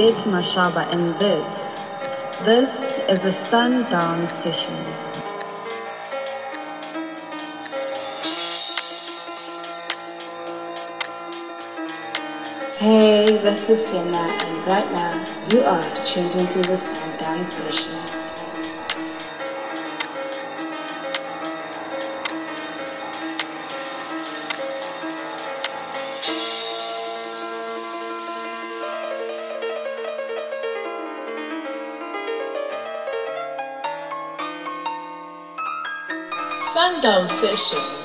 Guguletu Mashaba and this, this is the Sundown Sessions. Hey, this is Sena and right now you are tuned into the Sundown Sessions. Sundown Sessions. Keep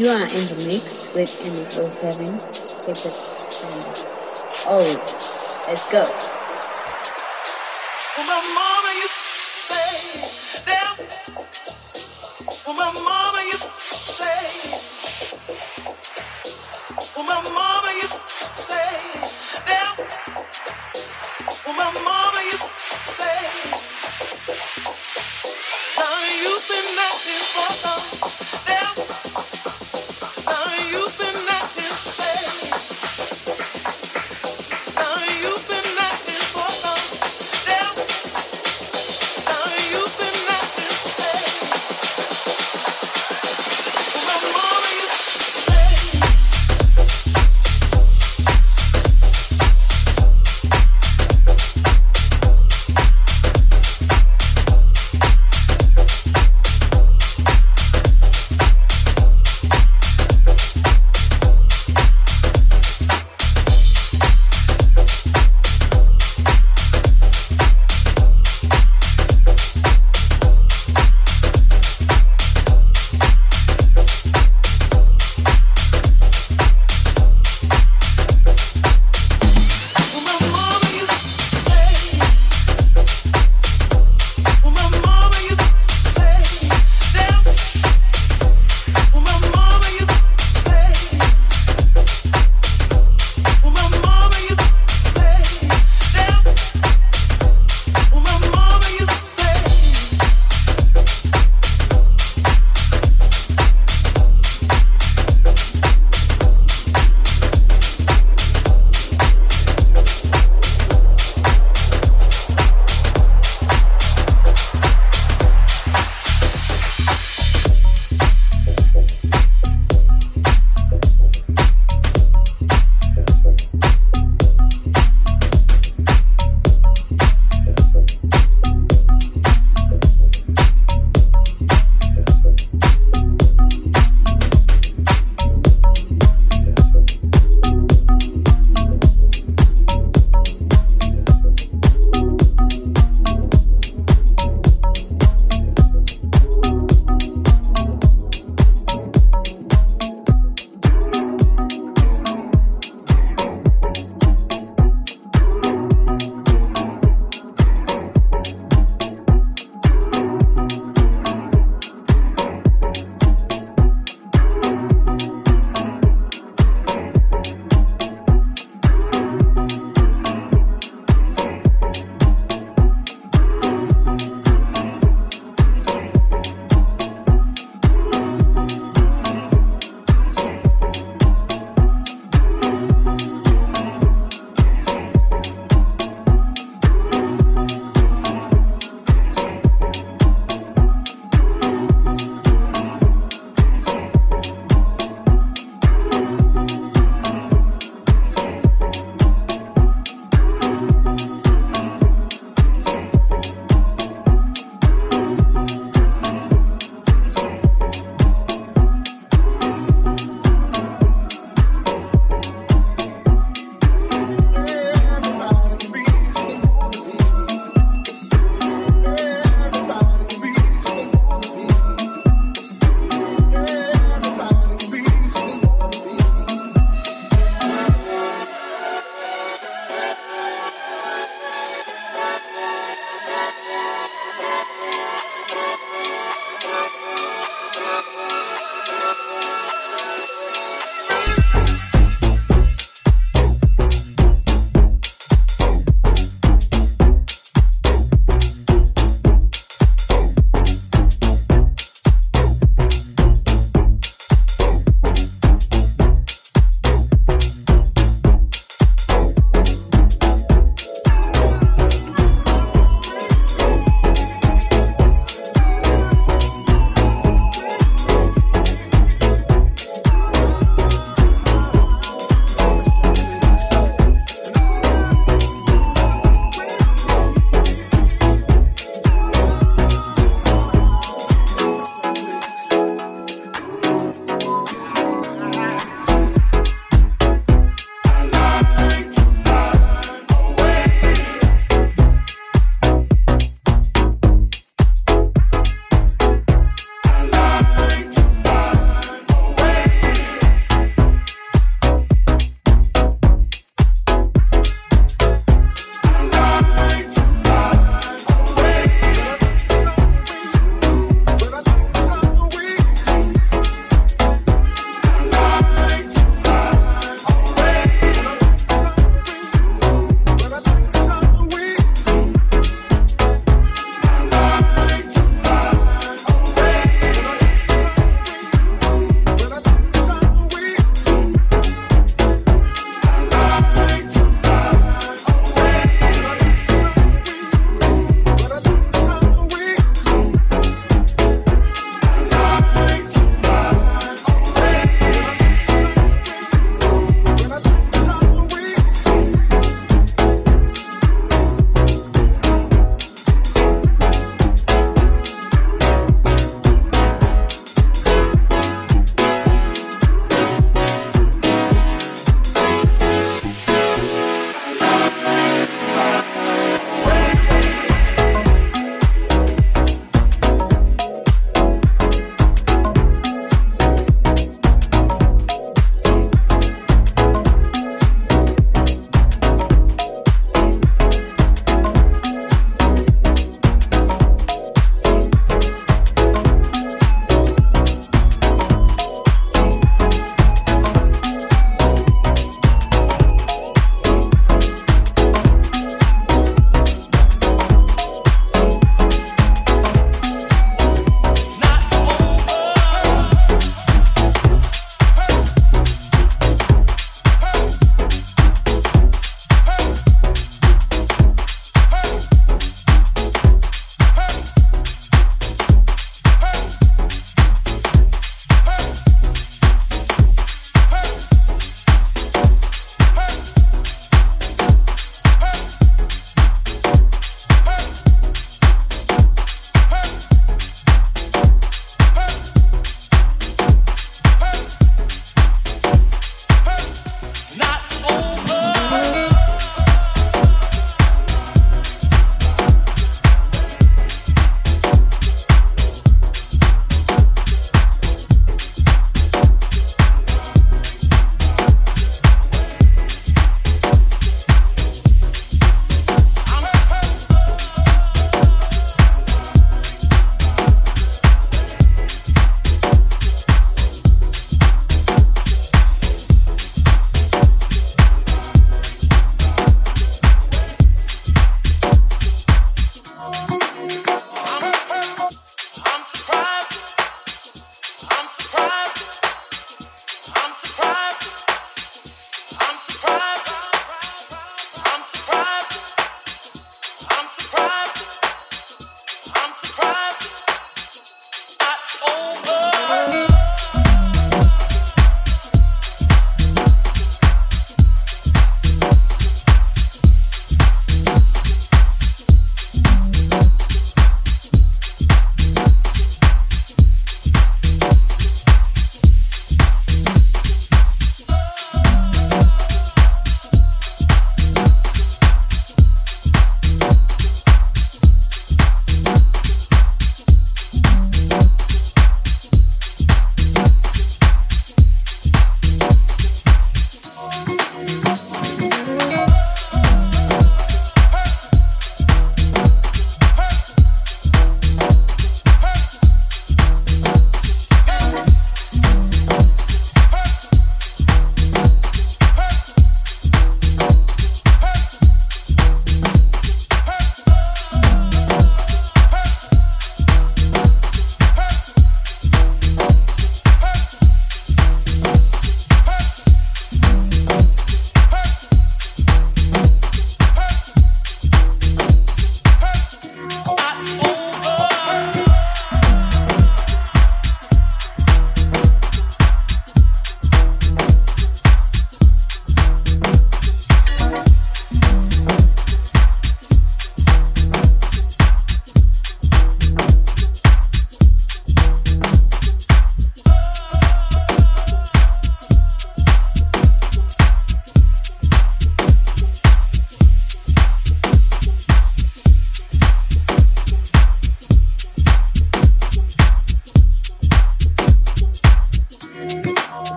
You are in the mix with MS07. Keep it standard. Always. Let's go. Well, my mama used to say. Well, my mama used to say, well, my mama used to say. Well, my mama used to say,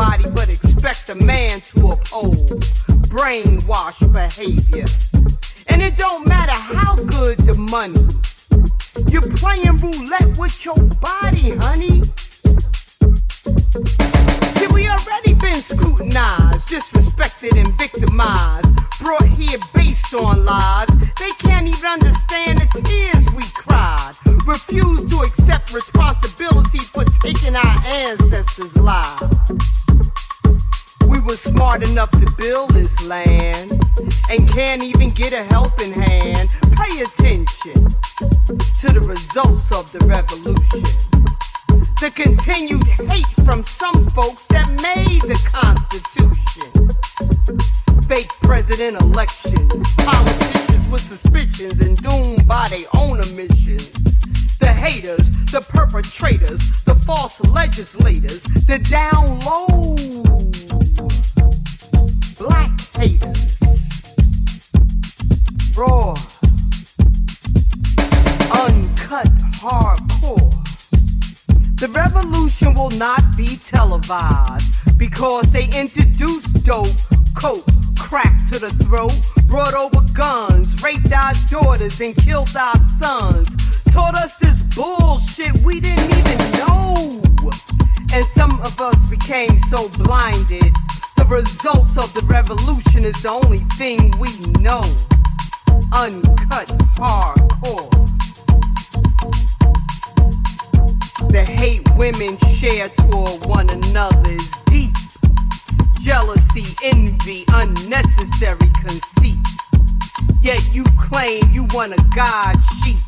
your body, but expect a man to uphold brainwash behavior. And it don't matter how good the money. You're playing roulette with your body, honey. See, we already been scrutinized, disrespected, and victimized. Brought here based on lies. They can't even understand the tears we cried. Refuse to accept responsibility for taking our ancestors' lives. We were smart enough to build this land and can't even get a helping hand. Pay attention to the results of the revolution. The continued hate from some folks that made the Constitution. Fake president elections, politicians with suspicions and doomed by their own omissions. The haters, the perpetrators, the false legislators, the down low black haters. Raw, uncut, hardcore. The revolution will not be televised because they introduced dope, coke, crack to the throat, brought over guns, raped our daughters, and killed our sons. Taught us this bullshit we didn't even know. And some of us became so blinded. The results of the revolution is the only thing we know. Uncut hardcore. The hate women share toward one another is deep. Jealousy, envy, unnecessary conceit. Yet you claim you want a God sheep.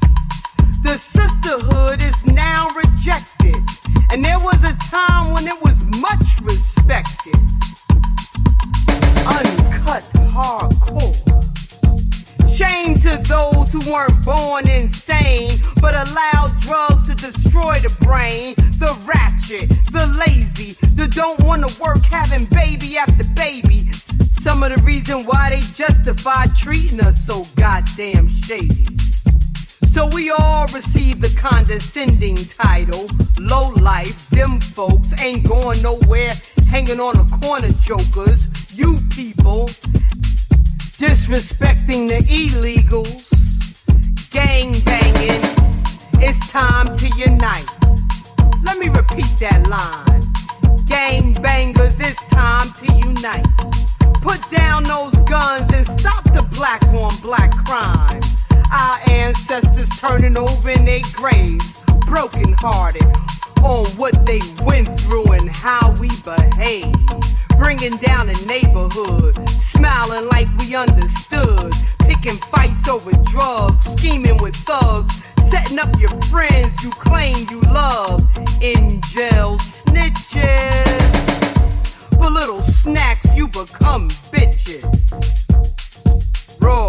The sisterhood is now rejected. And there was a time when it was much respected. Uncut hardcore. Shame to those who weren't born insane, but allowed drugs to destroy the brain. The ratchet, the lazy, the don't wanna work having baby after baby. Some of the reason why they justify treating us so goddamn shady. So we all receive the condescending title. Low life, them folks ain't going nowhere, hanging on the corner jokers. You people disrespecting the illegals, gang banging. It's time to unite. Let me repeat that line. Gang bangers, it's time to unite. Put down those guns and stop the black on black crime. Our ancestors turning over in their graves, broken hearted on what they went through and how we behave. Bringing down the neighborhood, smiling like we understood. Picking fights over drugs, scheming with thugs, setting up your friends you claim you love. In jail snitches. For little snacks, you become bitches. Raw,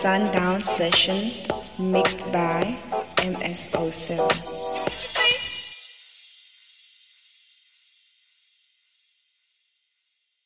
Sundown Sessions mixed by MS07.